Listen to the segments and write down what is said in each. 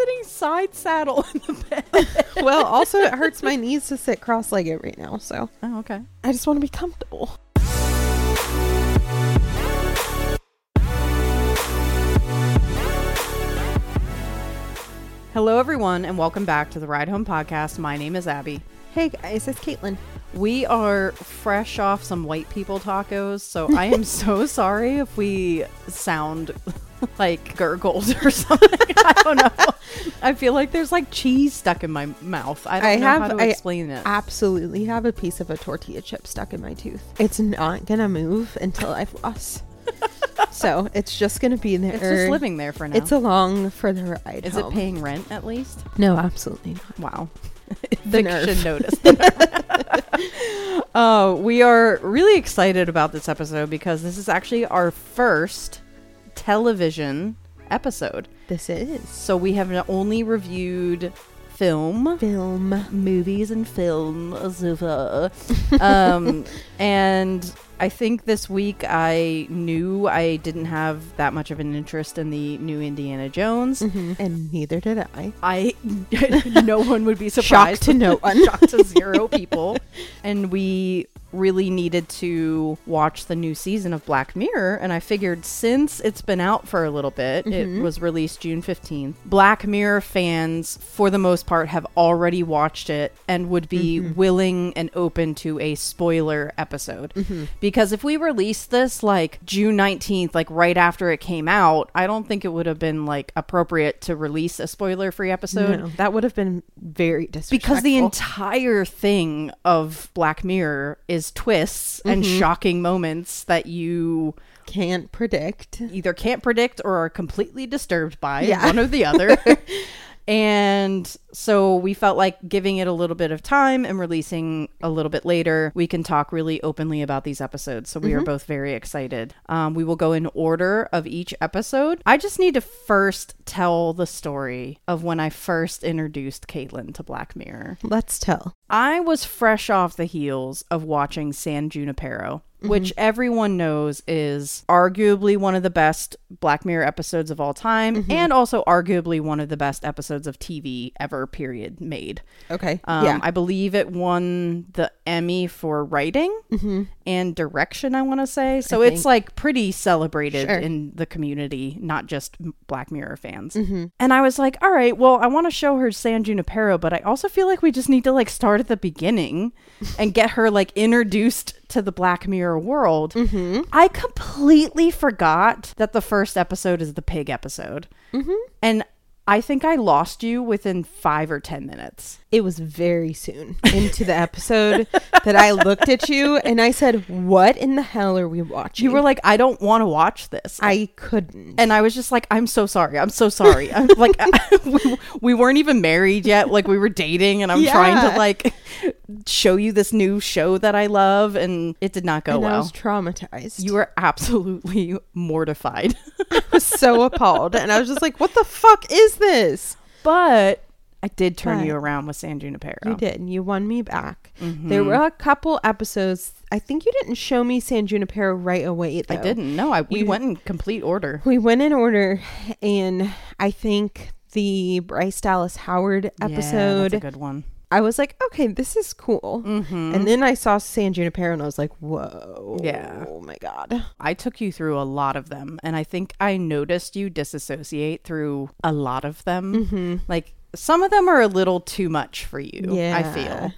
sitting side saddle in the bed. well, also it hurts my knees to sit cross-legged right now, so Oh, okay. I just want to be comfortable. Hello, everyone, and welcome back to the Ride Home Podcast. My name is Abby. Hey guys, it's Caitlin. We are fresh off some white people tacos, so I am so sorry if we sound like gurgled or something. I don't know. I feel like there's like cheese stuck in my mouth. I don't I know have- how to I explain it. Absolutely have a piece of a tortilla chip stuck in my tooth. It's not gonna move until I floss. so it's just gonna be there. It's just living there for now. It's along for the ride. Is home. it paying rent at least? No, absolutely not. Wow. The nerve. notice. uh, we are really excited about this episode because this is actually our first television episode. This is So we have only reviewed film, film. movies and film, um, and I think this week I knew I didn't have that much of an interest in the new Indiana Jones. And neither did I. I no one would be surprised. Shock to no one. Shock to zero people. And we really needed to watch the new season of Black Mirror. And I figured since it's been out for a little bit, Mm-hmm. it was released June 15th. Black Mirror fans, for the most part, have already watched it and would be Mm-hmm. willing and open to a spoiler episode. Mm-hmm. Because if we released this like June 19th, like right after it came out, I don't think it would have been like appropriate to release a spoiler free episode No, that would have been very disrespectful. because the entire thing of Black Mirror is twists and Mm-hmm. shocking moments that you can't predict. either can't predict or are completely disturbed by, Yeah. one or the other. and so we felt like giving it a little bit of time and releasing a little bit later, we can talk really openly about these episodes. So we are both very excited. Um, we will go in order of each episode. I just need to first tell the story of when I first introduced Caitlin to Black Mirror. Let's tell. I was fresh off the heels of watching San Junipero, which mm-hmm. everyone knows is arguably one of the best Black Mirror episodes of all time, mm-hmm. and also arguably one of the best episodes of TV ever, period, made. Okay. Um, yeah. I believe it won the Emmy for writing mm-hmm. and direction, I want to say. So it's think. like pretty celebrated Sure. in the community, not just Black Mirror fans. And I was like, all right, well, I want to show her San Junipero, but I also feel like we just need to like start at the beginning and get her like introduced to the Black Mirror world. Mm-hmm. I completely forgot that the first episode is the pig episode. Mm-hmm. And I think I lost you within five or 10 minutes. it was very soon into the episode that I looked at you and I said, "What in the hell are we watching?" You were like, I don't want to watch this. I couldn't. and I was just like, I'm so sorry. I'm so sorry. I'm like, we, we weren't even married yet. Like, we were dating, and I'm trying to like show you this new show that I love, and it did not go and I well. was traumatized. you were absolutely mortified. was so appalled, and I was just like, "What the fuck is this?" but I did turn you around with San Junipero. You did, and you won me back. Mm-hmm. There were a couple episodes. I think you didn't show me San Junipero right away. Though. I didn't. No, I we You- went in complete order. We went in order, and I think the Bryce Dallas Howard Yeah, that's episode. a good one. I was like, okay, this is cool. Mm-hmm. And then I saw San Junipero, and I was like, whoa, Yeah. oh my god. I took you through a lot of them, and I think I noticed you disassociate through a lot of them. Mm-hmm. Like some of them are a little too much for you, yeah. I feel.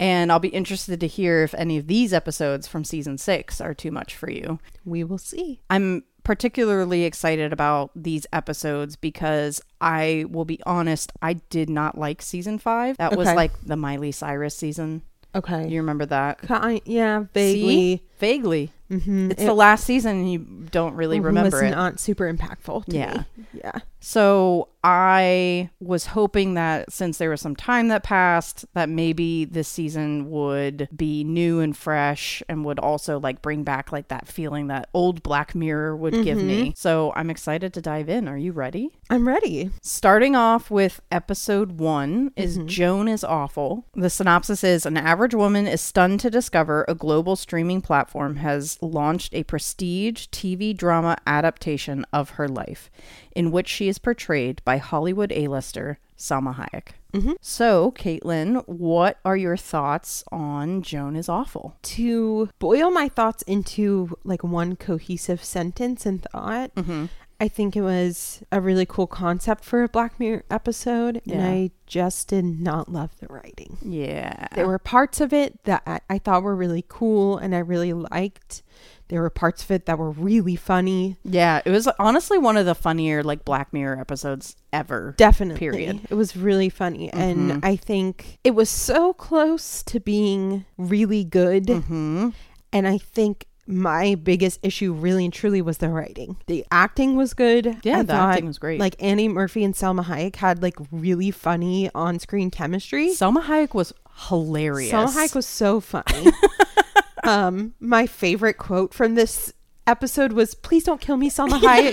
And I'll be interested to hear if any of these episodes from season six are too much for you. We will see. I'm particularly excited about these episodes because I will be honest, I did not like season five. That was Okay. like the Miley Cyrus season. Okay. You remember that? Ki- yeah, vaguely. Vaguely. Mm-hmm. It's the last season and you don't really remember it. not super impactful. To Yeah. Me. Yeah. So I was hoping that since there was some time that passed, that maybe this season would be new and fresh and would also like bring back like that feeling that old Black Mirror would give me. So I'm excited to dive in. Are you ready? I'm ready. Starting off with episode one is Joan is awful. The synopsis is an average woman is stunned to discover a global streaming platform platform has launched a prestige TV drama adaptation of her life, in which she is portrayed by Hollywood A-lister Salma Hayek. Mm-hmm. So, Caitlin, what are your thoughts on Joan is Awful? To boil my thoughts into like one cohesive sentence and thought, mm-hmm. I think it was a really cool concept for a Black Mirror episode, and I just did not love the writing. Yeah. There were parts of it that I, I thought were really cool and I really liked. There were parts of it that were really funny. Yeah, it was honestly one of the funnier like Black Mirror episodes ever. Definitely. Period. It was really funny. And I think it was so close to being really good. Mm-hmm. And I think my biggest issue really and truly was the writing. The acting was good. Yeah, I the thought, acting was great. Like Annie Murphy and Selma Hayek had like really funny on screen chemistry. Selma Hayek was hilarious. Selma Hayek was so funny. um, my favorite quote from this episode was please don't kill me, Selma Hayek.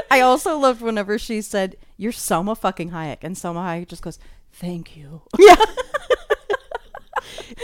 I also loved whenever she said, "You're Selma fucking Hayek," and Selma Hayek just goes, "Thank you." yeah.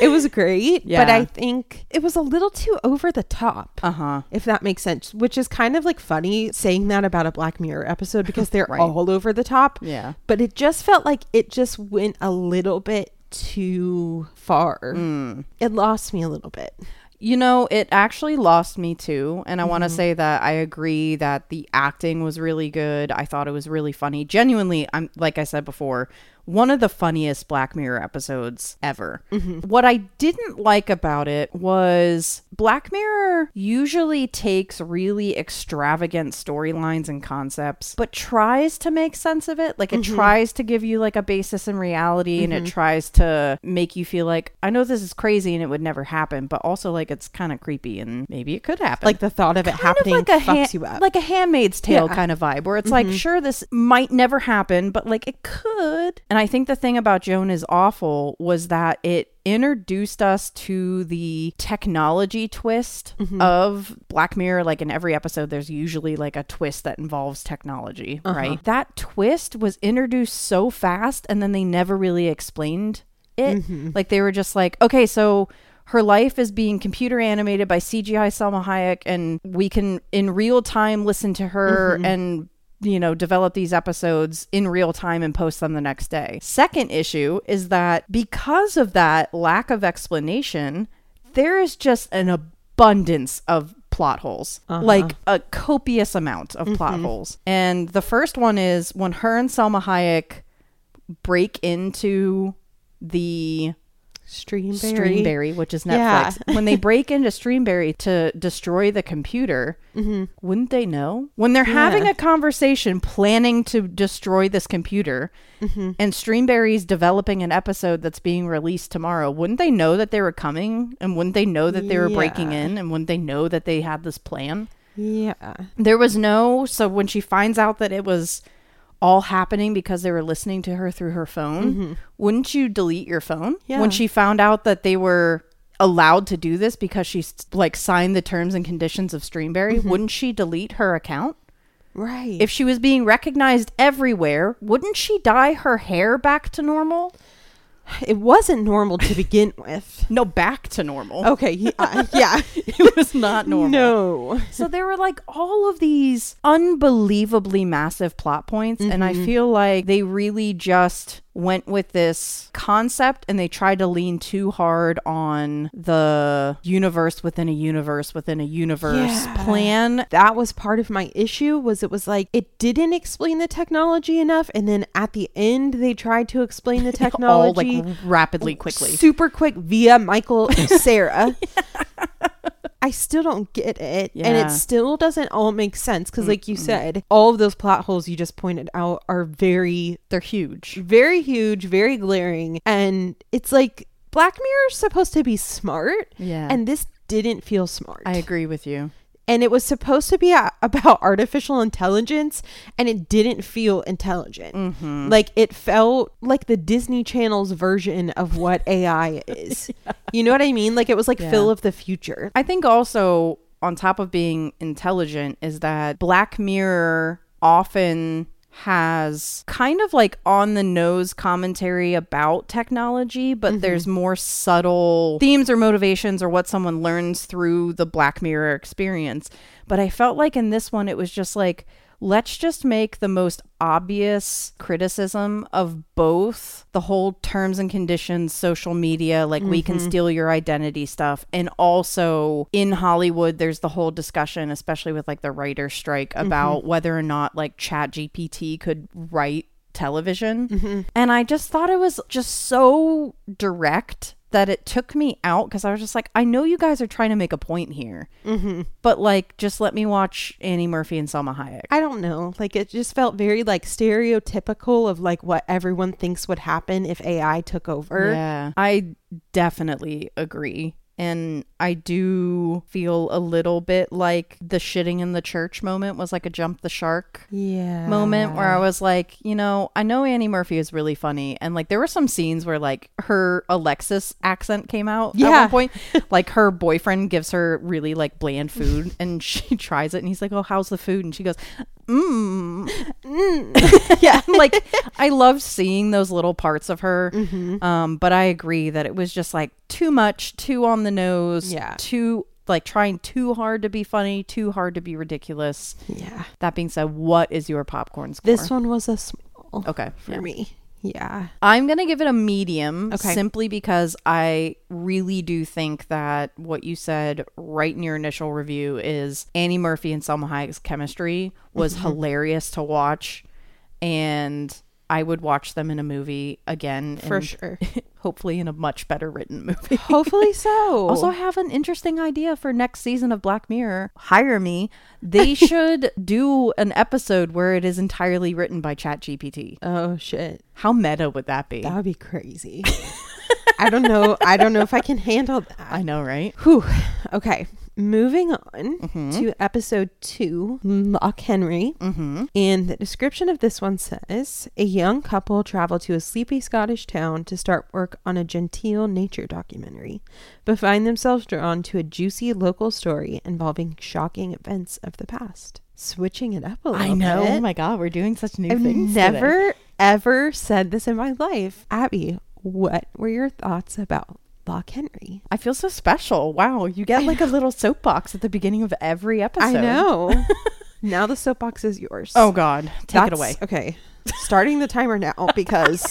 It was great, but I think it was a little too over the top. Uh huh. if that makes sense, which is kind of like funny saying that about a Black Mirror episode because they're Right. all over the top. Yeah. But it just felt like it just went a little bit too far. Mm. It lost me a little bit. You know, it actually lost me too. And I want to Mm-hmm. say that I agree that the acting was really good. I thought it was really funny. Genuinely, I'm like I said before, one of the funniest Black Mirror episodes ever. Mm-hmm. What I didn't like about it was Black Mirror usually takes really extravagant storylines and concepts, but tries to make sense of it. Like it Mm-hmm. tries to give you like a basis in reality and it tries to make you feel like, I know this is crazy and it would never happen, but also like it's kind of creepy and maybe it could happen Like the thought of it kind happening of like a fucks ha- you up. like a Handmaid's Tale Yeah. Mm-hmm. kind of vibe, where it's like, sure, this might never happen, but like it could. And I think the thing about Joan is awful was that it introduced us to the technology twist Mm-hmm. of Black Mirror. Like in every episode, there's usually like a twist that involves technology, Uh-huh. right? That twist was introduced so fast, and then they never really explained it. Mm-hmm. Like they were just like, okay, so her life is being computer animated by CGI Selma Hayek, and we can in real time listen to her Mm-hmm. and you know develop these episodes in real time and post them the next day. Second issue is that because of that lack of explanation, there is just an abundance of plot holes Uh-huh. like a copious amount of plot Mm-hmm. holes and the first one is when her and selma hayek break into the Streamberry. Streamberry, which is Netflix. Yeah. When they break into Streamberry to destroy the computer, wouldn't they know? When they're having Mm-hmm. A conversation planning to destroy this computer Mm-hmm. and Streamberry's developing an episode that's being released tomorrow, wouldn't they know that they were coming? And wouldn't they know that they were breaking in? And wouldn't they know that they had this plan? Yeah. There was no, so when she finds out that it was all happening because they were listening to her through her phone, mm-hmm. wouldn't you delete your phone? Yeah. When she found out that they were allowed to do this because she like signed the terms and conditions of Streamberry, mm-hmm. wouldn't she delete her account? Right. If she was being recognized everywhere, wouldn't she dye her hair back to normal? It wasn't normal to begin with. No, back to normal. Okay. Yeah. Uh, yeah. It was not normal. No. So there were like all of these unbelievably massive plot points, and I mm-hmm. feel like they really just went with this concept and they tried to lean too hard on the universe within a universe within a universe Yeah. plan. that was part of my issue was it was like it didn't explain the technology enough and then at the end they tried to explain the All technology like rapidly, quickly. super quick via michael and sarah I still don't get it. And it still doesn't all make sense. Because, like you said, all of those plot holes you just pointed out are very, They're huge. very huge, very glaring. And it's like Black Mirror's supposed to be smart. Yeah. And this didn't feel smart. I agree with you. And it was supposed to be a- about artificial intelligence and it didn't feel intelligent. Mm-hmm. like it felt like the disney channel's version of what ai is. You know what i mean? Like it was like Yeah. phil of the future. I think also on top of being intelligent is that Black Mirror often has kind of like on the nose commentary about technology, but mm-hmm. there's more subtle themes or motivations or what someone learns through the Black Mirror experience. But I felt like in this one, it was just like, let's just make the most obvious criticism of both the whole terms and conditions, social media, like we can mm-hmm. steal your identity stuff. And also in Hollywood, there's the whole discussion, especially with like the writer's strike, mm-hmm. about whether or not like Chat GPT could write television. Mm-hmm. And I just thought it was just so direct that it took me out because I was just like, I know you guys are trying to make a point here, mm-hmm. but like, just let me watch Annie Murphy and Selma Hayek. I don't know. Like it just felt very like stereotypical of like what everyone thinks would happen if AI took over. Yeah, I definitely agree. And I do feel a little bit like the shitting in the church moment was like a jump the shark Yeah. moment where I was like, you know, I know Annie Murphy is really funny. And like there were some scenes where like her Alexis accent came out at Yeah. one point. like her boyfriend gives her really like bland food and she tries it and he's like, Oh, how's the food? And she goes, Mmm. yeah. Like I loved seeing those little parts of her. Mm-hmm. Um, but I agree that it was just like too much, too on the nose, Yeah. too like trying too hard to be funny, too hard to be ridiculous. Yeah. That being said, what is your popcorn score? This one was a small okay for yeah. me. Yeah. I'm gonna give it a medium, Okay. simply because I really do think that what you said right in your initial review is Annie Murphy and Selma Hayek's chemistry was Mm-hmm. hilarious to watch, and I would watch them in a movie again For sure. hopefully in a much better written movie. Hopefully so. Also, have an interesting idea for next season of Black Mirror. Hire me. They should do an episode where it is entirely written by ChatGPT. oh shit. How meta would that be? That would be crazy. I don't know. I don't know if I can handle that. I know, right? Whew. Okay. Moving on Mm-hmm. to episode two, Loch Henry. Mm-hmm. And the description of this one says A young couple travel to a sleepy Scottish town to start work on a genteel nature documentary, but find themselves drawn to a juicy local story involving shocking events of the past. Switching it up a little I know. bit. Oh my god, we're doing such new I've things. today. never ever said this in my life. Abby, what were your thoughts about Loch Henry? I feel so special. Wow, you get like a little soapbox at the beginning of every episode. I know. now the soapbox is yours. Oh god, take it away. Okay. Starting the timer now because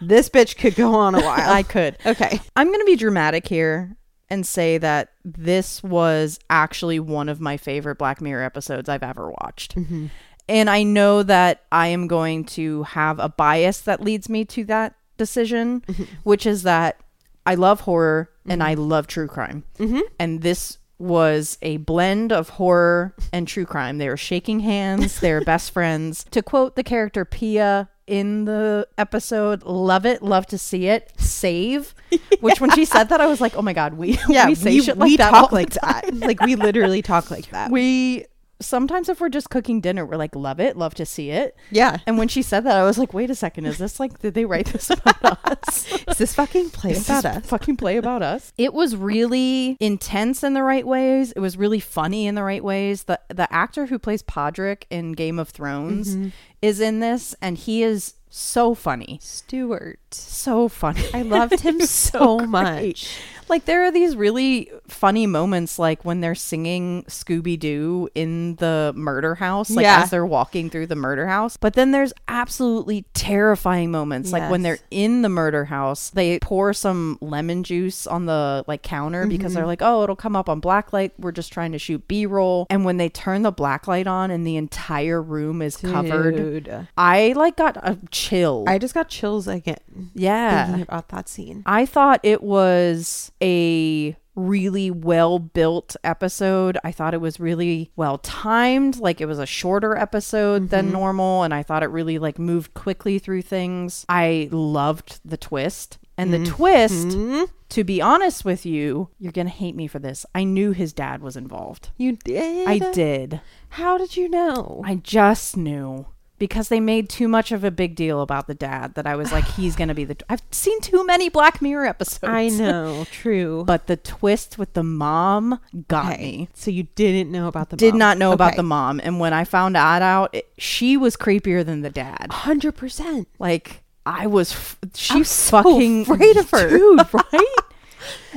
this bitch could go on a while. I could. okay. I'm going to be dramatic here and say that this was actually one of my favorite Black Mirror episodes I've ever watched. Mm-hmm. And I know that I am going to have a bias that leads me to that decision, mm-hmm. which is that I love horror and I mm-hmm. love true crime. Mm-hmm. And this was a blend of horror and true crime. They were shaking hands, they were best friends. To quote the character Pia in the episode, love it, love to see it, save. Which when she said that, I was like, oh my God, we, Yeah, we say we, shit like we that. talk like that. Like we literally talk like that. we sometimes if we're just cooking dinner we're like love it love to see it yeah. and when she said that i was like wait a second is this like did they write this about us Is this fucking play Is about us? fucking play about us it was really intense in the right ways it was really funny in the right ways the the actor who plays podrick in game of thrones Mm-hmm. is in this and he is so funny Stuart. so funny I loved him so, great. much. Like there are these really funny moments like when they're singing Scooby Doo in the murder house, like Yeah. as they're walking through the murder house. But then there's absolutely terrifying moments. Like when they're in the murder house, they pour some lemon juice on the like counter because Mm-hmm. they're like, Oh, it'll come up on blacklight. We're just trying to shoot B roll. And when they turn the blacklight on and the entire room is covered. Dude. I like got a chill. I just got chills again yeah. thinking about that scene. I thought it was a really well built episode. I thought it was really well timed. Like it was a shorter episode than normal. And I thought it really like moved quickly through things. I loved the twist. And the twist, Hmm? to be honest with you, you're going to hate me for this. I knew his dad was involved. You did? I did. How did you know? I just knew. Because they made too much of a big deal about the dad that I was like, he's going to be the. I've seen too many Black Mirror episodes. I know, true. But the twist with the mom got me. So you didn't know about the Did mom. not know about the mom. And when I found that out, it, she was creepier than the dad. 100%. Like, I was. F- she I was so fucking. afraid of her. Dude, right?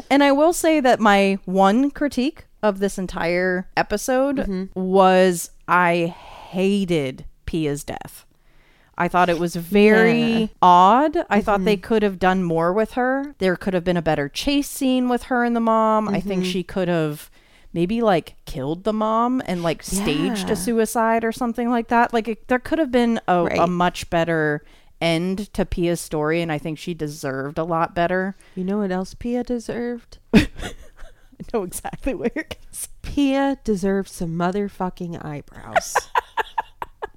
and I will say that my one critique of this entire episode Mm-hmm. was I hated Pia's death. I thought it was very Yeah. Mm-hmm. odd. I thought they could have done more with her. There could have been a better chase scene with her and the mom. I think Mm-hmm. she could have maybe like killed the mom and like staged a suicide or something like that. Like it, there could have been a, a much better end to Pia's story, and I think she deserved a lot better. You know what else Pia deserved? I know exactly what you're. Pia deserved some motherfucking eyebrows.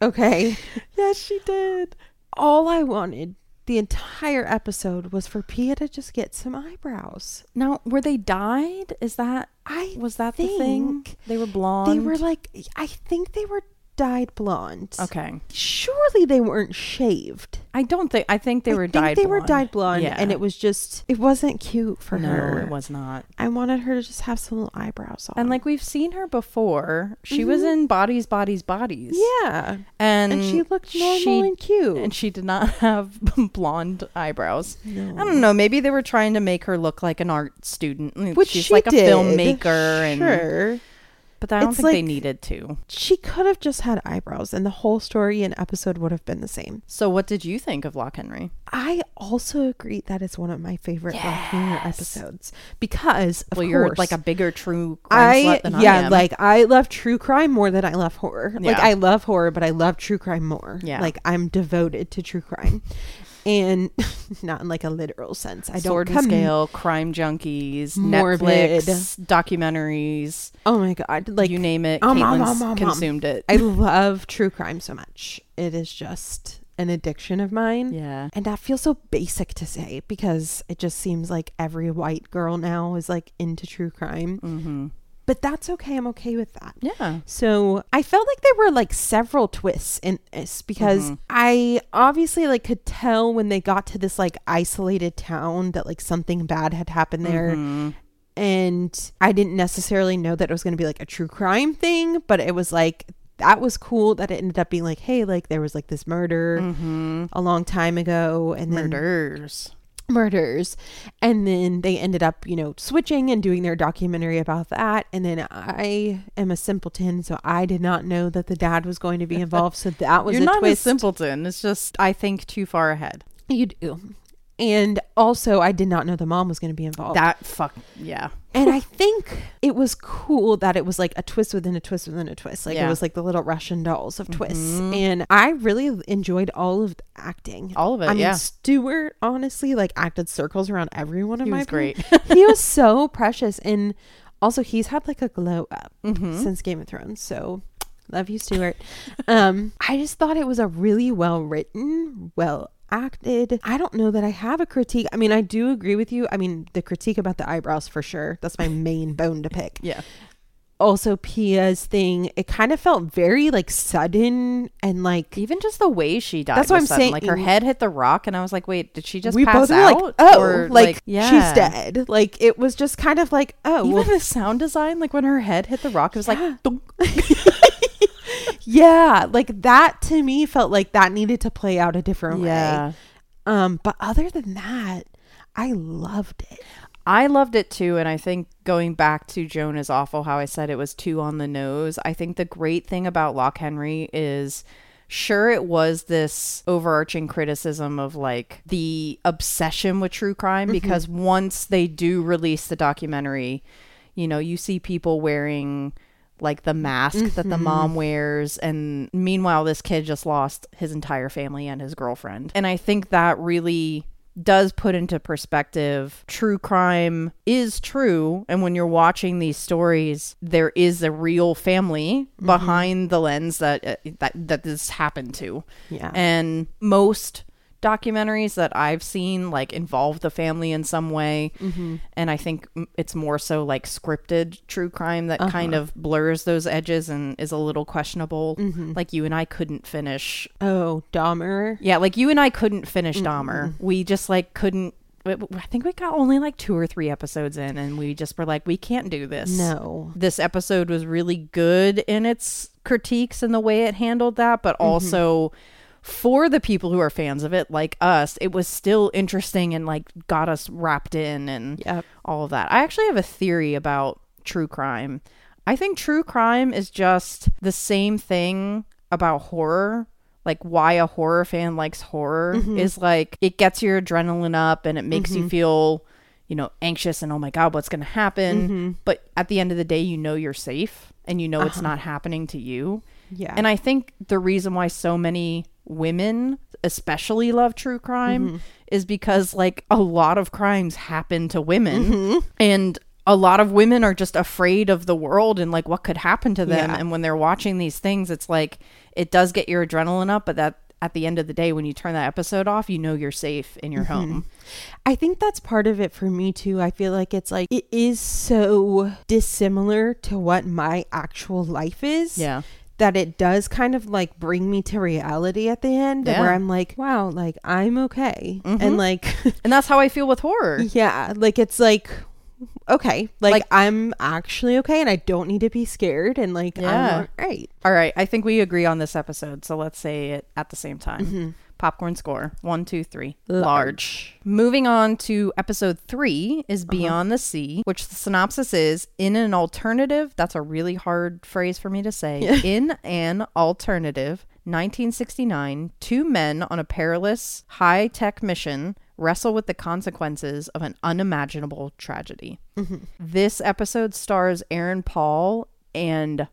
okay. Yes, she did. All I wanted the entire episode was for Pia to just get some eyebrows. Now, were they dyed? Is that I was that the thing? They were blonde. They were like I think they were dyed blonde. okay. Surely they weren't shaved. I don't think. I think they I were think dyed. They were blonde. dyed blonde, Yeah. and it was just it wasn't cute for no, her. it was not. I wanted her to just have some little eyebrows on. And like we've seen her before, she was mm-hmm. in Bodies, Bodies, Bodies. yeah, and, and she looked normal she- and cute. and she did not have blonde eyebrows. no. I don't know. Maybe they were trying to make her look like an art student. Which she's she like a did. filmmaker, and sure. But I don't It's think they needed to. She could have just had eyebrows, and the whole story and episode would have been the same. So, what did you think of Loch Henry? I also agree that it's one of my favorite Black Mirror Yes. episodes because, of well, you're course, like a bigger true crime I slut than yeah, I am. like I love true crime more than I love horror. Like I love horror, but I love true crime more. Yeah. like I'm devoted to true crime, and not in like a literal sense. I don't Sword Scale, Crime Junkies, Morbid. Netflix, documentaries, Oh my god, like you name it. um, um, Caitlin's um, um. consumed it. I love true crime so much. It is just an addiction of mine. yeah. And that feels so basic to say because it just seems like every white girl now is like into true crime. Mm-hmm. But that's okay. I'm okay with that. Yeah. So I felt like there were like several twists in this because Mhm. I obviously like could tell when they got to this like isolated town that like something bad had happened there. Mhm. And I didn't necessarily know that it was going to be like a true crime thing, but it was like that was cool that it ended up being like, hey, like there was like this murder Mhm. a long time ago and then Murders. and then they ended up you know switching and doing their documentary about that and then i am a simpleton so i did not know that the dad was going to be involved so that was You're a not twist a simpleton. It's just I think too far ahead. you do and also i did not know the mom was going to be involved That fuck yeah. and i think it was cool that it was like a twist within a twist within a twist like Yeah. it was like the little russian dolls of twists Mhm. and i really enjoyed all of the acting All of it. I mean, yeah. Stuart honestly like acted circles around every one of He my was great. he was so precious and also he's had like a glow up Mhm. since game of thrones so love you stuart um i just thought it was a really well written well acted i don't know that i have a critique i mean i do agree with you i mean the critique about the eyebrows for sure that's my main bone to pick Yeah. also pia's thing it kind of felt very like sudden and like Even just the way she died. That's what I'm sudden. Like her head hit the rock, and I was like, "Wait, did she just we pass both out?" like oh Or, like, yeah. she's dead like it was just kind of like oh Even well the sound design, like when her head hit the rock, it was Yeah. like. Yeah, like that to me felt like that needed to play out a different yeah. way. Um, but other than that, I loved it. I loved it too, and I think going back to Joan is awful. How I said it was too on the nose. I think the great thing about Loch Henry is. Sure, it was this overarching criticism of like the obsession with true crime because once they do release the documentary, you know, you see people wearing like the mask that the mom wears. And meanwhile this kid just lost his entire family and his girlfriend. And i think that really does put into perspective true crime is true. And when you're watching these stories there is a real family behind the lens that uh, that that this happened to. Yeah. and most documentaries that I've seen like involve the family in some way. Mm-hmm. And I think it's more so like scripted true crime that kind Uh-huh. of blurs those edges and is a little questionable. Mm-hmm. Like you and I couldn't finish. Oh, Dahmer. Yeah, like you and I couldn't finish Dahmer. We just like couldn't. I think we got only like two or three episodes in, and we just were like, we can't do this. No. this episode was really good in its critiques and the way it handled that, but also for the people who are fans of it, like us, it was still interesting and like got us wrapped in and Yep. all of that. I actually have a theory about true crime. I think true crime is just the same thing about horror. Like why a horror fan likes horror mm-hmm. is like it gets your adrenaline up and it makes you mm-hmm. feel, you know, anxious and oh my god, what's going to happen? Mm-hmm. But at the end of the day, you know you're safe and you know it's uh-huh. not happening to you. Yeah. And I think the reason why so many women especially love true crime mm-hmm. is because like a lot of crimes happen to women mm-hmm. and a lot of women are just afraid of the world and like what could happen to them Yeah. and when they're watching these things it's like it does get your adrenaline up but that at the end of the day when you turn that episode off you know you're safe in your mm-hmm. home I think that's part of it for me too. I feel like it's like it is so dissimilar to what my actual life is. yeah That it does kind of like bring me to reality at the end Yeah. where I'm like, wow, like I'm okay. Mhm. And like, and that's how i feel with horror yeah, like it's like, okay, like, Like- I'm actually okay and I don't need to be scared and like, Yeah. I'm all right. all right i think we agree on this episode so let's say it at the same time Mm-hmm. Popcorn score. One two three. Large. large. Moving on to episode three is uh-huh. beyond the sea which the synopsis is in an alternative that's a really hard phrase for me to say in an alternative 1969 two men on a perilous high-tech mission wrestle with the consequences of an unimaginable tragedy. Mm-hmm. This episode stars aaron paul and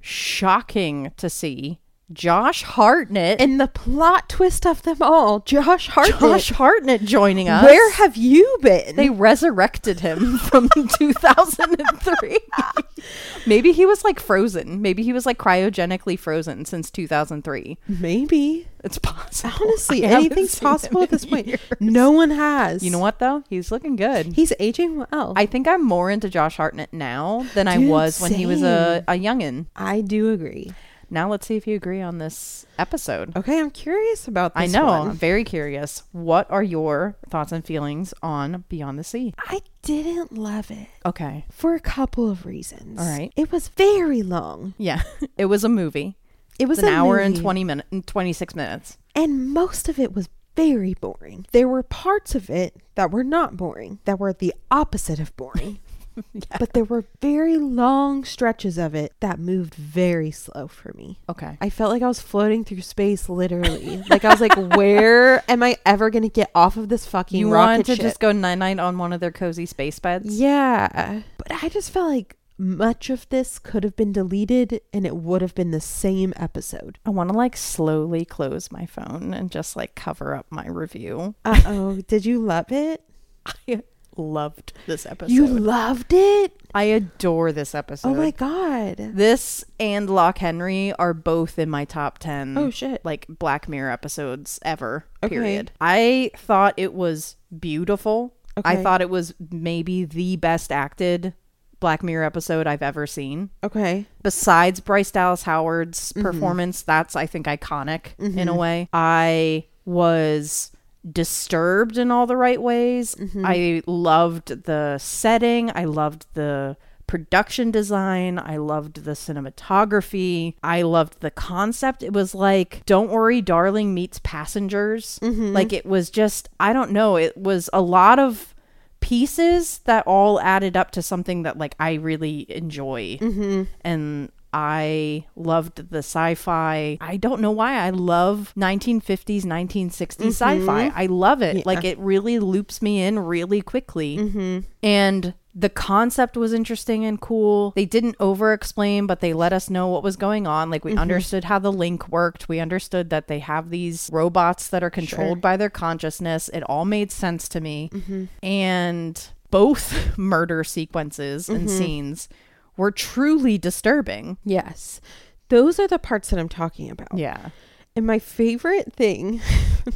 shocking to see josh hartnett And the plot twist of them all, Josh Hartnett. Josh Hartnett joining us. where have you been? they resurrected him from 2003? Maybe he was like frozen. Maybe he was like cryogenically frozen since 2003. Maybe. It's possible. Honestly, I anything's possible at this point. years. No one has. You know what though? He's looking good. He's aging well. I think I'm more into Josh Hartnett now than I was when he was a, same. a youngin. I do agree. Now let's see if you agree on this episode. Okay, I'm curious about this I know. one. I'm very curious. What are your thoughts and feelings on Beyond the Sea? I didn't love it Okay. for a couple of reasons. All right. It was very long. Yeah. it was a movie. It was an hour and 20 minutes, 26 minutes. and most of it was very boring. There were parts of it that were not boring, that were the opposite of boring. But there were very long stretches of it that moved very slow for me. Okay. I felt like I was floating through space, literally. like I was like, "Where am I ever gonna get off of this fucking You wanted to ship?" just go night night on one of their cozy space beds? Yeah, but I just felt like much of this could have been deleted, and it would have been the same episode. I want to like slowly close my phone and just like cover up my review. Uh oh, did you love it? I loved this episode. You loved it? I adore this episode. Oh my god! This and Loch Henry are both in my top 10 Oh shit! like Black Mirror episodes ever. Okay. Period. I thought it was beautiful. Okay. I thought it was maybe the best acted Black Mirror episode I've ever seen. Okay. Besides Bryce Dallas Howard's Mm-hmm. performance, that's I think iconic in a way. I was disturbed in all the right ways. Mm-hmm. I loved the setting. I loved the production design. I loved the cinematography. I loved the concept. It was like Don't Worry Darling meets Passengers. Mm-hmm. Like it was just I don't know, it was a lot of pieces that all added up to something that like I really enjoy. Mm-hmm. And I loved the sci-fi. I don't know why I love 1950s, 1960s sci-fi. I love it. Mm-hmm. Yeah. Like it really loops me in really quickly. Mm-hmm. And the concept was interesting and cool. They didn't over explain, but they let us know what was going on. Like we Mm-hmm. understood how the link worked. We understood that they have these robots that are controlled Sure. by their consciousness. It all made sense to me. Mm-hmm. And both murder sequences and Mm-hmm. scenes were truly disturbing. Yes, those are the parts that I'm talking about. Yeah. And my favorite thing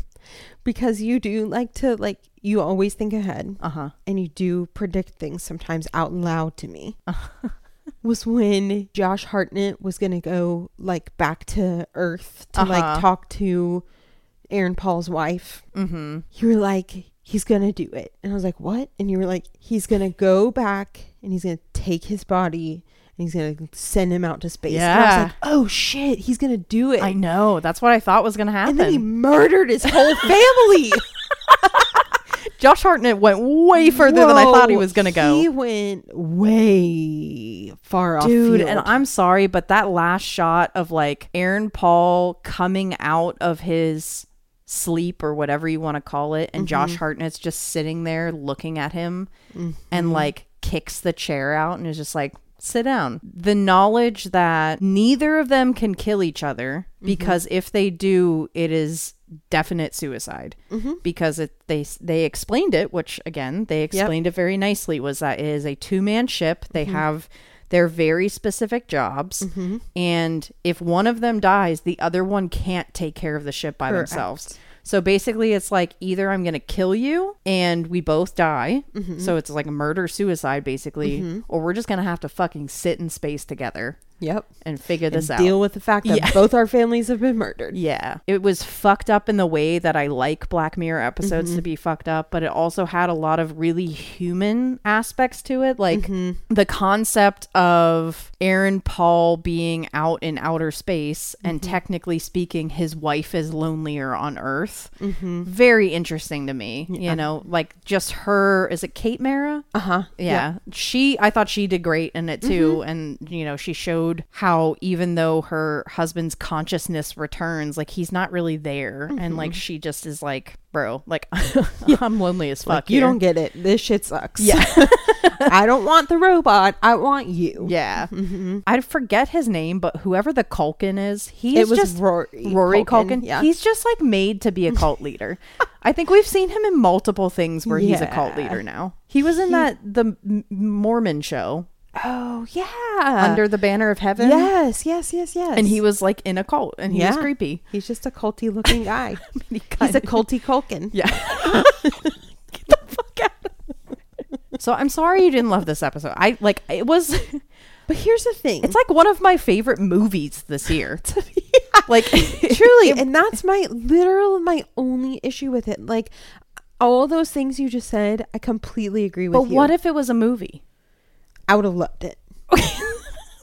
because you do like to like you always think ahead Uh huh. and you do predict things sometimes out loud to me. was when Josh Hartnett was gonna go like back to Earth to Uh-huh. like talk to Aaron Paul's wife. Mm-hmm. You were like, he's gonna do it, and I was like, what? And you were like, he's gonna go back and he's gonna take his body and he's gonna send him out to space. And I was Yeah. like, oh shit, he's gonna do it. I know. That's what I thought was gonna happen. and then he murdered his whole family. Josh Hartnett went way further than I thought he was gonna go. He went way far off, Dude, and I'm sorry, but that last shot of like Aaron Paul coming out of his sleep or whatever you want to call it, and Josh mm-hmm. Hartnett's just sitting there looking at him and mm-hmm. like kicks the chair out and is just like, sit down. The knowledge that neither of them can kill each other mm-hmm. because if they do, it is definite suicide. Because it they they explained it which again they explained it very nicely was that it is a two-man ship. They have their very specific jobs. Mm-hmm. And if one of them dies the other one can't take care of the ship by Correct. themselves. So basically it's like either i'm going to kill you and we both die. Mm-hmm. So it's like a murder suicide basically mm-hmm. or we're just going to have to fucking sit in space together Yep. and figure this and out deal with the fact that Yeah. both our families have been murdered. yeah. It was fucked up in the way that I like Black Mirror episodes to mm-hmm. be fucked up, but it also had a lot of really human aspects to it. Like mm-hmm. the concept of Aaron Paul being out in outer space and mm-hmm. technically speaking, his wife is lonelier on Earth. Very interesting to me. You know, like just her, is it Kate Mara? Uh huh. yeah. she i thought she did great in it too and you know she showed how even though her husband's consciousness returns like he's not really there and like mm-hmm. she just is like bro like i'm lonely as fuck Like, you here." don't get it. This shit sucks. yeah I don't want the robot. I want you. yeah mm-hmm. i forget his name but whoever the culkin is he It is just Rory. rory culkin, Yeah. he's just like made to be a cult leader i think we've seen him in multiple things where he's a cult leader now he was in that the mormon show oh yeah. under the banner of heaven Yes. Yes. Yes. Yes. and he was like in a cult and he was creepy He's just a culty looking guy. He He's a culty Culkin. yeah get the fuck out so i'm sorry you didn't love this episode i like it was But here's the thing. it's like one of my favorite movies this year like truly and that's my literal my only issue with it like all those things you just said i completely agree with but you what if it was a movie i would have loved it.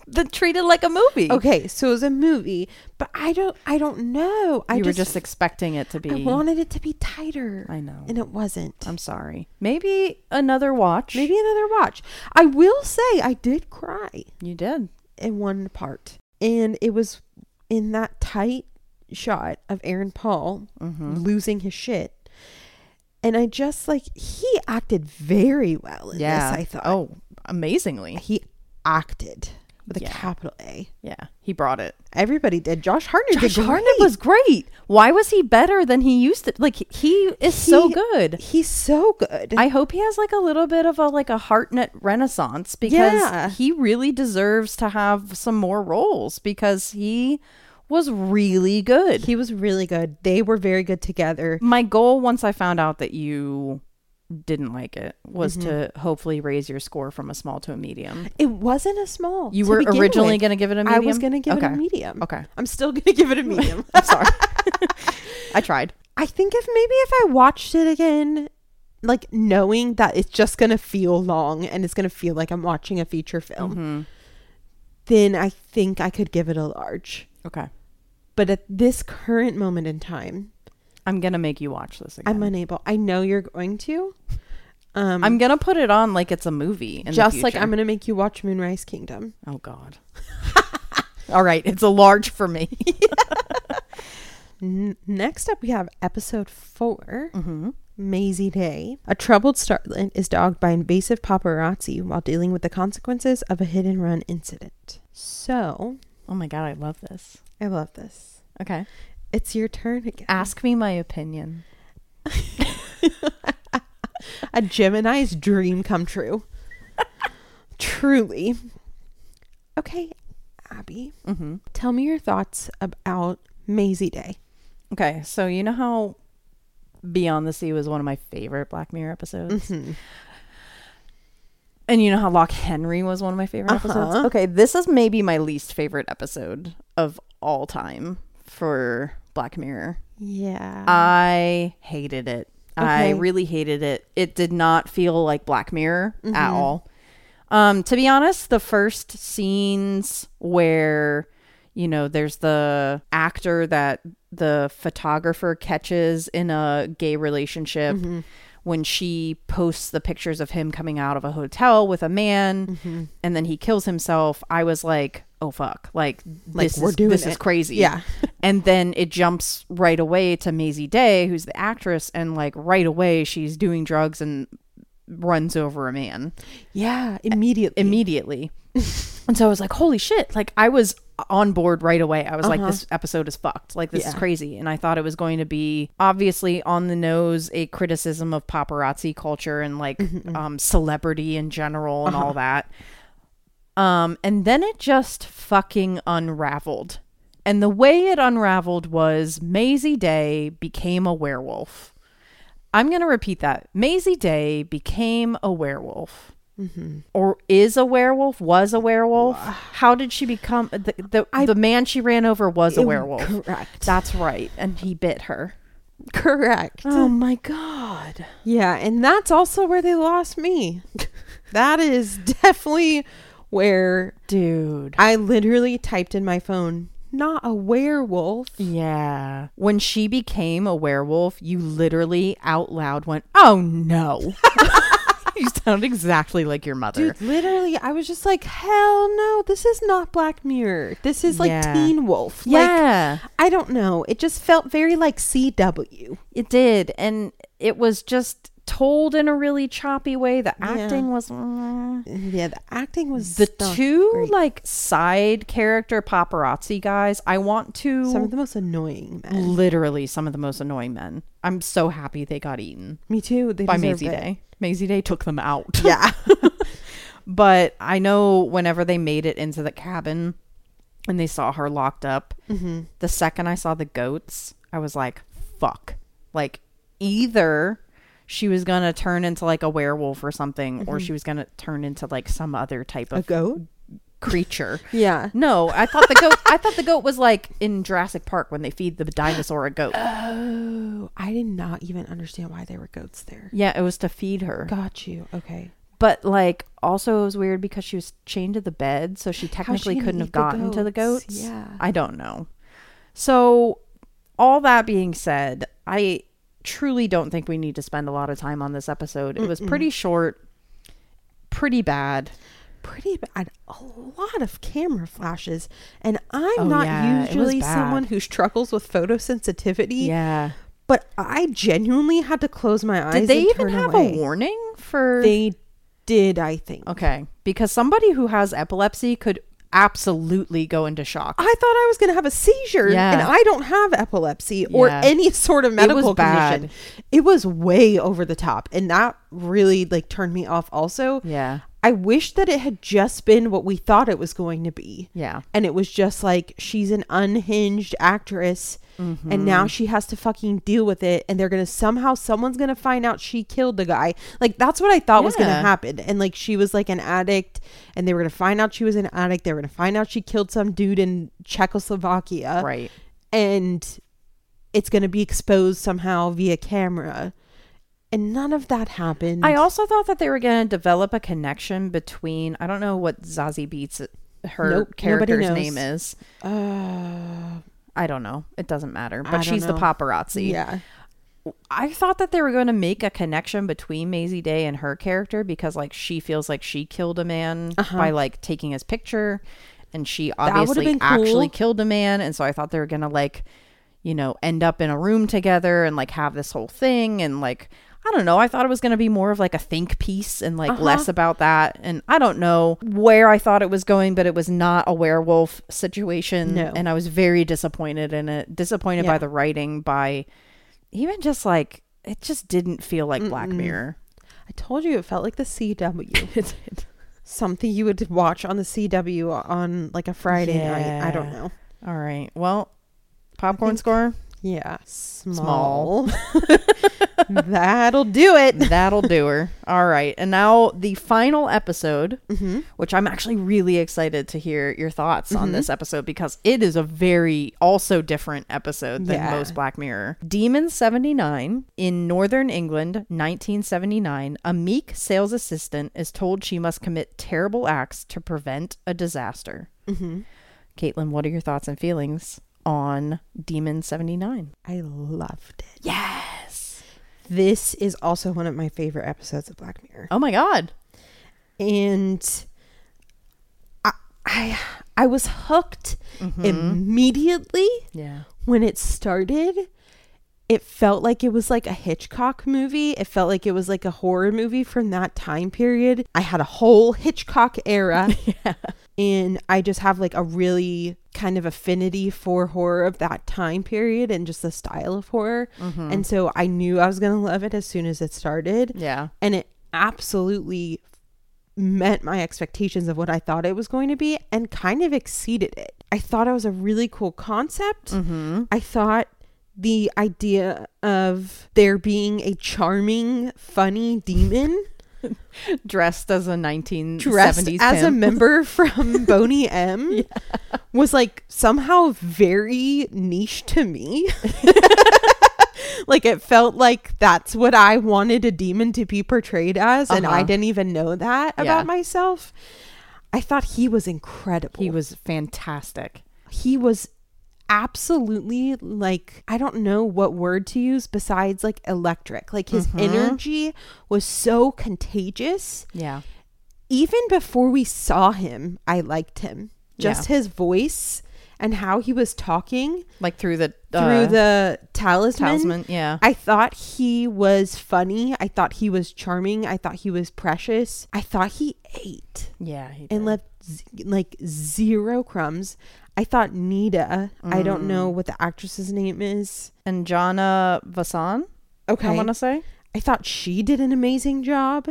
That treated like a movie. Okay so it was a movie but i don't i don't know. I you just, were just expecting it to be. I wanted it to be tighter. I know. and it wasn't. I'm sorry. Maybe another watch. Maybe another watch. I will say i did cry you did? in one part. And it was in that tight shot of aaron paul Mm-hmm. losing his shit. And i just like he acted very well in yeah. This i thought. Oh amazingly he acted with a capital A. yeah he brought it Everybody did. Josh Hartnett Josh did Hartnett was great. Why was he better than he used to? Like he is so good. He's so good. I hope he has like a little bit of a like a Hartnett renaissance because Yeah. he really deserves to have some more roles because he was really good. he was really good. They were very good together. My goal once I found out that you didn't like it was to hopefully raise your score from a small to a medium. It wasn't a small. You were originally going to give it a medium. I was going to give it a medium. Okay. I'm still going to give it a medium. I'm sorry. I tried. I think if maybe if I watched it again, like knowing that it's just going to feel long and it's going to feel like I'm watching a feature film, Mm-hmm. then I think I could give it a large. Okay. But at this current moment in time, I'm going to make you watch this again. I'm unable. I know you're going to. Um, I'm gonna put it on like it's a movie. In the just like. I'm gonna make you watch Moonrise Kingdom. Oh God. All right, it's a large for me. N- next up, we have episode 4 mm-hmm. Mazey Day. A troubled starlet is dogged by invasive paparazzi while dealing with the consequences of a hit and run incident. So, Oh my God, I love this. I love this. Okay, It's your turn again. ask me my opinion. A Gemini's dream come true. Truly. Okay, Abby, Mm-hmm. tell me your thoughts about Mazey Day. Okay, so you know how Beyond the Sea was one of my favorite Black Mirror episodes. Mhm. And you know how Loch Henry was one of my favorite episodes? Uh-huh. Okay, this is maybe my least favorite episode of all time for Black Mirror. Yeah. I hated it. I really hated it. It did not feel like Black Mirror at Mhm. all. Um, to be honest, the first scenes where you know there's the actor that the photographer catches in a gay relationship Mhm. when she posts the pictures of him coming out of a hotel with a man Mhm. and then he kills himself i was like oh fuck like, Like, this we're is, doing this is crazy Yeah. and then it jumps right away to Mazey Day, who's the actress, and like right away she's doing drugs and runs over a man Yeah. Immediately. immediately. and so I was like, holy shit. Like I was on board right away. I was like, Uh-huh. this episode is fucked. Like this is crazy. And I thought it was going to be obviously on the nose a criticism of paparazzi culture and like Mm-hmm, um celebrity in general and Uh-huh. all that. Um, and then it just fucking unraveled. And the way it unraveled was Mazey Day became a werewolf. I'm going to repeat that. Mazey Day became a werewolf. Mhm. Or is a werewolf, was a werewolf. How did she become the the, I- the man she ran over was a werewolf. Correct. That's right. And he bit her. correct. Oh my god. Yeah, and that's also where they lost me. that is definitely where Dude. I literally typed in my phone, not a werewolf. Yeah. When she became a werewolf, you literally out loud went, "Oh no." you sound exactly like your mother. Dude, literally, I was just like, hell no, this is not Black Mirror. This is like Yeah. Teen Wolf. Like, yeah. I don't know. It just felt very like CW. It did, and it was just told in a really choppy way. The Yeah. acting was mm. Yeah, the acting was the two great. like side character paparazzi guys. I want to some of the most annoying men. literally some of the most annoying men. I'm so happy they got eaten Me too. By Mazey it. Day. Mazey Day took them out. Yeah. But I know whenever they made it into the cabin and they saw her locked up, hmm the second I saw the goats, I was like, fuck. Like, either she was going to turn into like a werewolf or something, or she was going to turn into like some other type Mm-hmm. A of goat? creature. Yeah. No, I thought the goat. I thought the goat was like in Jurassic Park when they feed the dinosaur a goat. Oh, I did not even understand why there were goats there. Yeah, it was to feed her. Got you. Okay. But like, also it was weird because she was chained to the bed, so she How's she technically couldn't have gotten to the goats? goats. Yeah. I don't know. So, all that being said, I truly don't think we need to spend a lot of time on this episode. It was Mm-mm. pretty short, pretty bad. Pretty bad. A lot of camera flashes. And I'm Oh, not yeah, usually someone who struggles with photosensitivity, Yeah. but I genuinely had to close my eyes. Did they even have away. a warning for They did, I think. Okay, because somebody who has epilepsy could absolutely go into shock. I thought I was going to have a seizure, Yeah. and I don't have epilepsy or Yeah. any sort of medical bad. condition. It was way over the top, and that really like turned me off. Also, Yeah. I wish that it had just been what we thought it was going to be, Yeah. and it was just like she's an unhinged actress, and Mm-hmm. now she has to fucking deal with it, and they're gonna somehow someone's gonna find out she killed the guy. Like that's what I thought was gonna happen, and like she was like an addict, and they were gonna find out she was an addict. They were gonna find out she killed some dude in Czechoslovakia, Right. and it's going to be exposed somehow via camera. And none of that happened. I also thought that they were going to develop a connection between I don't know what Zazie Beetz her Nope, character's name is. uh, I don't know. It doesn't matter. But she's the know. paparazzi. yeah. I thought that they were going to make a connection between Mazey Day and her character because like she feels like she killed a man Uh-huh. by like taking his picture and she obviously actually cool. killed a man and so I thought they were going to like you know end up in a room together and like have this whole thing and like I don't know. I thought it was going to be more of like a think piece and like Uh-huh. less about that. And I don't know where I thought it was going, but it was not a werewolf situation. No. And I was very disappointed in it. Disappointed by the writing, by even just like it just didn't feel like Black Mm-mm. Mirror. I told you it felt like the CW. Something you would watch on the CW on like a Friday night. I don't know. All right. Well, popcorn score. Yeah. Small. That'll do it. That'll do her. All right. And now the final episode, Mm-hmm. which I'm actually really excited to hear your thoughts on this episode because it is a very also different episode than Yeah. most Black Mirror. Demon 79 in Northern England, 1979, a meek sales assistant is told she must commit terrible acts to prevent a disaster. Mm-hmm. Caitlin, what are your thoughts and feelings on Demon 79? I loved it. Yes. This is also one of my favorite episodes of Black Mirror. Oh my God. and I, I I was hooked Mm-hmm. immediately Yeah. when it started. It felt like it was like a Hitchcock movie. It felt like it was like a horror movie from that time period. I had a whole Hitchcock era. And I just have like a really kind of affinity for horror of that time period and just the style of horror. Mm-hmm. And so I knew I was going to love it as soon as it started Yeah. and it absolutely met my expectations of what I thought it was going to be and kind of exceeded it. I thought it was a really cool concept. Mm-hmm. I thought the idea of there being a charming, funny demon Dressed as a 1970s dressed as a member from Boney M was like somehow very niche to me. like it felt like that's what I wanted a demon to be portrayed as and I Uh-huh. didn't even know that Yeah. about myself. I thought he was incredible. He was fantastic. he was absolutely like I don't know what word to use besides like electric. Like his Mhm. energy was so contagious Yeah. even before we saw him, I liked him. Just his voice and how he was talking Like through the through uh, the talisman. talisman. Yeah. I thought he was funny. I thought he was charming. I thought he was precious. I thought he ate Yeah. He and did. Z- like zero crumbs. I thought Nida, I don't Mm. know what the actress's name is. Anjana Vasan, Okay. I want to say. I thought she did an amazing job.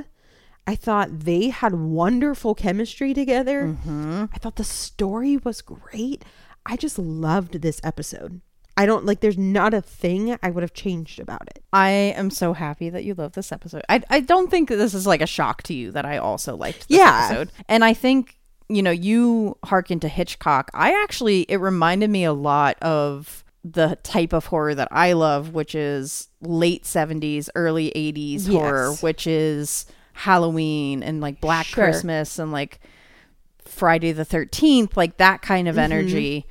I thought they had wonderful chemistry together. Mm-hmm. I thought the story was great. I just loved this episode. I don't like there's not a thing I would have changed about it. I am so happy that you love this episode. I I don't think this is like a shock to you that I also liked this Yeah. episode. And I think you know you harken to Hitchcock. I actually it reminded me a lot of the type of horror that I love, which is late 70s, early 80s horror, which is Halloween and like Black Sure. Christmas and like Friday the 13th, like that kind of Mhm. energy.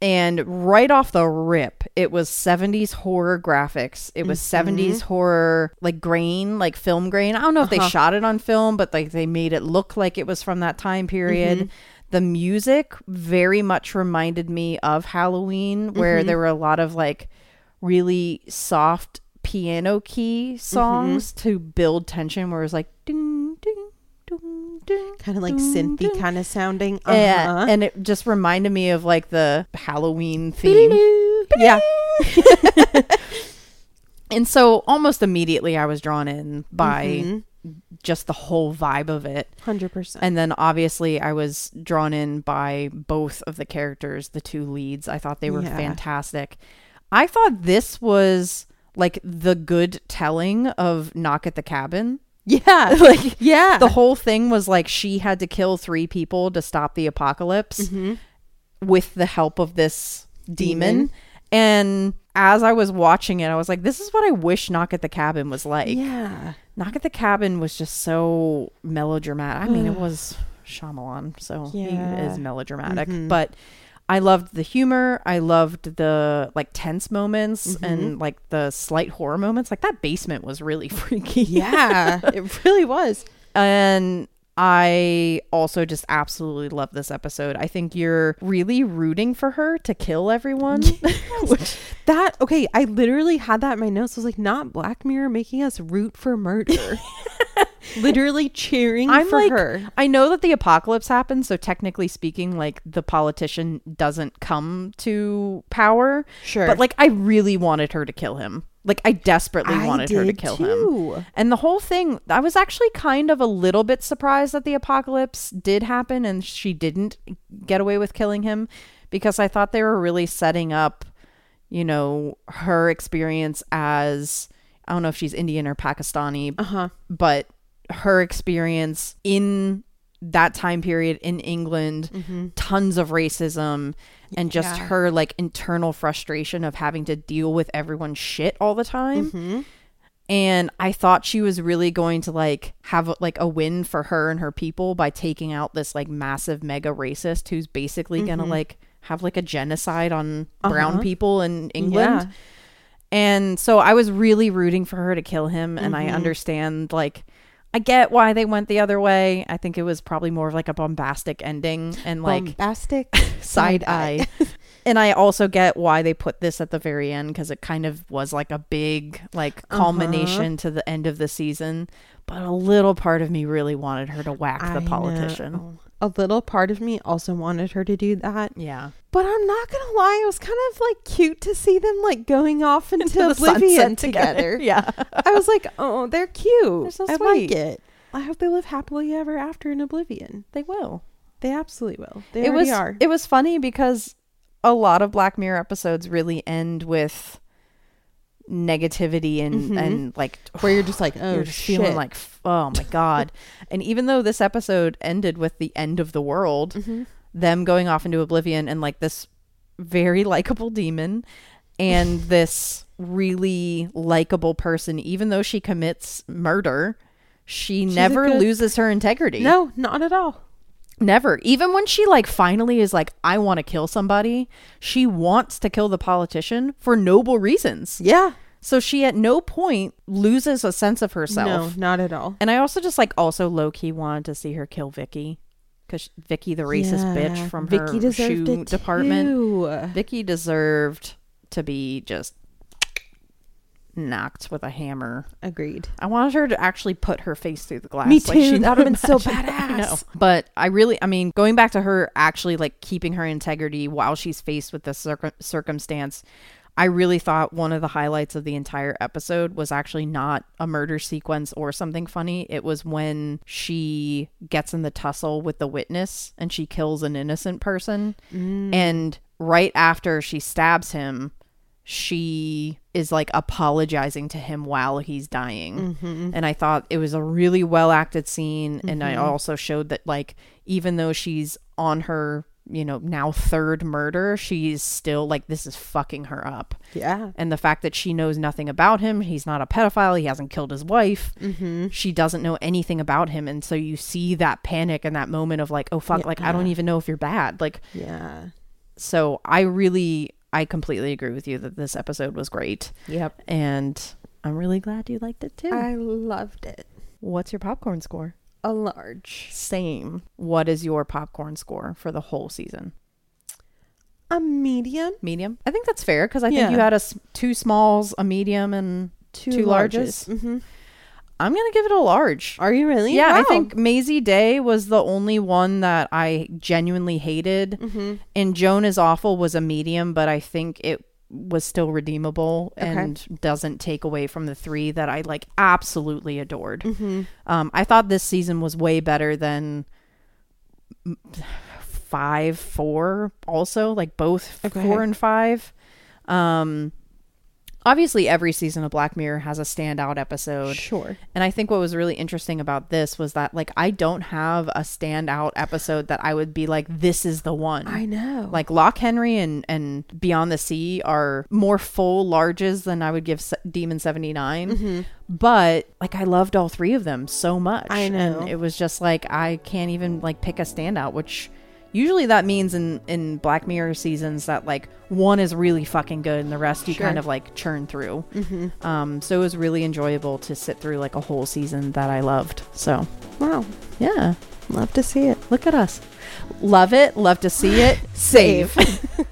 And right off the rip, it was 70s horror graphics. It was Mhm. 70s horror, like grain, like film grain. I don't know if they Uh-huh. shot it on film, but like they made it look like it was from that time period. Mhm. The music very much reminded me of Halloween, where Mhm. there were a lot of like really soft piano key songs to build tension, where it was like ding, ding. Kind of like synthy kind of sounding. Uh-huh. and it just reminded me of like the Halloween theme. Yeah. And so almost immediately I was drawn in by Mhm. just the whole vibe of it. 100%. And then obviously I was drawn in by both of the characters, the two leads. I thought they were Yeah. fantastic. I thought this was like the good telling of Knock at the Cabin. Yeah. like yeah. the whole thing was like she had to kill three people to stop the apocalypse Mhm. with the help of this demon. Demon. And as I was watching it, I was like, this is what I wish Knock at the Cabin was like. yeah. Knock at the Cabin was just so melodramatic. I mean, it was Shyamalan, so he Yeah. is melodramatic. Mhm. But I loved the humor. I loved the like tense moments Mm-hmm. and like the slight horror moments. Like that basement was really freaky. Yeah. it really was. And I also just absolutely love this episode. I think you're really rooting for her to kill everyone. Which, That okay, I literally had that in my notes. I was like, not Black Mirror making us root for murder. literally cheering I'm for like, her. I know that the apocalypse happened, so technically speaking, like the politician doesn't come to power. Sure. But like I really wanted her to kill him. Like I desperately I wanted her to kill him. And the whole thing, I was actually kind of a little bit surprised that the apocalypse did happen and she didn't get away with killing him because I thought they were really setting up, you know, her experience as I don't know if she's Indian or Pakistani, Uh huh. but her experience in that time period in England, tons of racism and just Yeah. her like internal frustration of having to deal with everyone's shit all the time. Mm-hmm. And I thought she was really going to like have like a win for her and her people by taking out this like massive mega racist who's basically going to like have like a genocide on brown Uh-huh. people in England. And so I was really rooting for her to kill him. And I understand, like, I get why they went the other way. I think it was probably more of like a bombastic ending and like Bombastic side eye. and I also get why they put this at the very end because it kind of was like a big, like, Uh-huh. culmination to the end of the season. But a little part of me really wanted her to whack I the know. politician. A little part of me also wanted her to do that. Yeah. But I'm not gonna lie, it was kind of like cute to see them like going off into, the oblivion sunset together. yeah. I was like, oh, they're cute. They're so I like it. I hope they live happily ever after in oblivion. They will. They absolutely will. They it was are. it was funny because a lot of Black Mirror episodes really end with negativity and Mhm. and like Where you're just like, oh, you're just shit. feeling like oh my god. and even though this episode ended with the end of the world, Mhm. them going off into oblivion and like this very likable demon and this really likable person even though she commits murder, she She's never good- loses her integrity. no, not at all. Never. Even when she like finally is like, I want to kill somebody, she wants to kill the politician for noble reasons. Yeah. So she at no point loses a sense of herself. No, not at all. And I also just like also low key wanted to see her kill Vicky. Because Vicky, the racist Yeah. bitch from Vicky her shoe department, too. Vicky deserved to be just knocked with a hammer. Agreed. I wanted her to actually put her face through the glass. Me like she too. That would've been so imagined. I know. badass. But I really, I mean, going back to her actually like keeping her integrity while she's faced with this circum- circumstance, I really thought one of the highlights of the entire episode was actually not a murder sequence or something funny. It was when she gets in the tussle with the witness and she kills an innocent person. Mm. And right after she stabs him, she is like apologizing to him while he's dying. Mm-hmm. And I thought it was a really well acted scene. And I also showed that, like, even though she's on her, you know, now third murder, she's still like, this is fucking her up. Yeah. And the fact that she knows nothing about him, he's not a pedophile, he hasn't killed his wife, Mm-hmm. she doesn't know anything about him. And so you see that panic and that moment of like, oh fuck, like, I don't even know if you're bad. Like, Yeah. so I really, I completely agree with you that this episode was great. Yep. And I'm really glad you liked it too. I loved it. What's your popcorn score? A large. Same. What is your popcorn score for the whole season? A medium. Medium. I think that's fair because I think you had a two smalls, a medium, and Two, Two larges? Mm-hmm. I'm gonna give it a large. Are you really? Yeah, I think Mazey Day was the only one that I genuinely hated, Mm-hmm. and Joan is awful was a medium, but I think it was still redeemable Okay. and doesn't take away from the three that I like absolutely adored. Mm-hmm. Um, I thought this season was way better than five, four. Also, like both Okay. four and five. Um, obviously, every season of Black Mirror has a standout episode, Sure. and I think what was really interesting about this was that like I don't have a standout episode that I would be like, this is the one. I know. Like Loch Henry and and Beyond the Sea are more full larges than I would give Se- Demon 79. Mm-hmm. But like I loved all three of them so much. I know. And it was just like I can't even like pick a standout, which usually that means in in Black Mirror seasons that like one is really fucking good and the rest you Sure. kind of like churn through. Mm-hmm. Um so it was really enjoyable to sit through like a whole season that I loved. So, Wow. yeah. Love to see it. Look at us. Love it, love to see it. Save.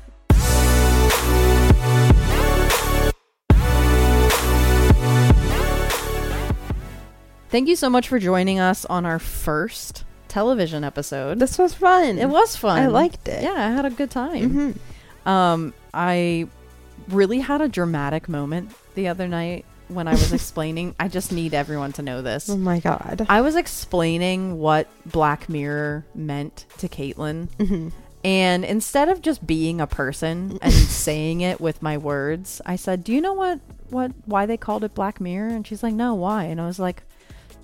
Thank you so much for joining us on our first television episode. This was fun. It was fun. I liked it. Yeah, I had a good time. Mm-hmm. Um, I really had a dramatic moment the other night when I was explaining. I just need everyone to know this. Oh my god. I was explaining what Black Mirror meant to Caitlin, Mm-hmm. And instead of just being a person and saying it with my words, I said, "Do you know what what why they called it Black Mirror?" And she's like, "No, why?" And I was like,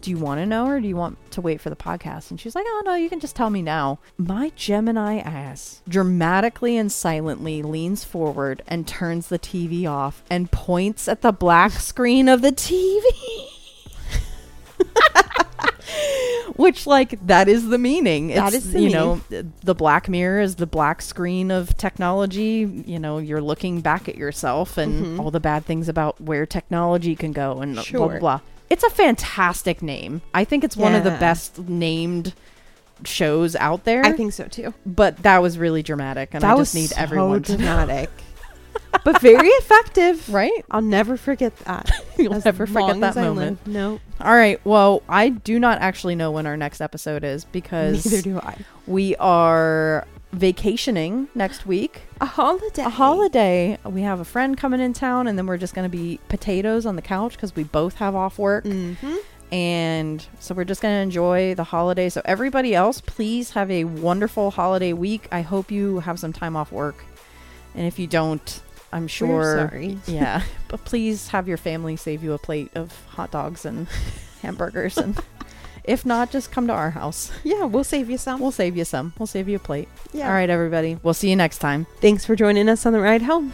"Do you want to know or do you want to wait for the podcast?" And she's like, "Oh, no, you can just tell me now." My Gemini ass dramatically and silently leans forward and turns the TV off and points at the black screen of the TV. Which, like, that is the meaning. That It's, is the you know, the black mirror is the black screen of technology. You know, you're looking back at yourself and all the bad things about where technology can go and blah, blah, Mm-hmm. Blah. It's a fantastic name. I think it's one of the Yeah. best named shows out there. I think so too. but that was really dramatic, and that I just need everyone to know. dramatic, but very effective. Right? I'll never forget that. You'll As never forget long that as I moment. live. No, All right. Well, I do not actually know when our next episode is because neither do I. we are vacationing next week. A holiday. A holiday. We have a friend coming in town, and then we're just going to be potatoes on the couch because we both have off work. Mm-hmm. And so we're just going to enjoy the holiday. So, everybody else, please have a wonderful holiday week. I hope you have some time off work. And if you don't, I'm sure. Yeah. but please have your family save you a plate of hot dogs and hamburgers. And if not, just come to our house. Yeah, we'll save you some. We'll save you some. We'll save you a plate. yeah. All right, everybody. We'll see you next time. Thanks for joining us on the ride home.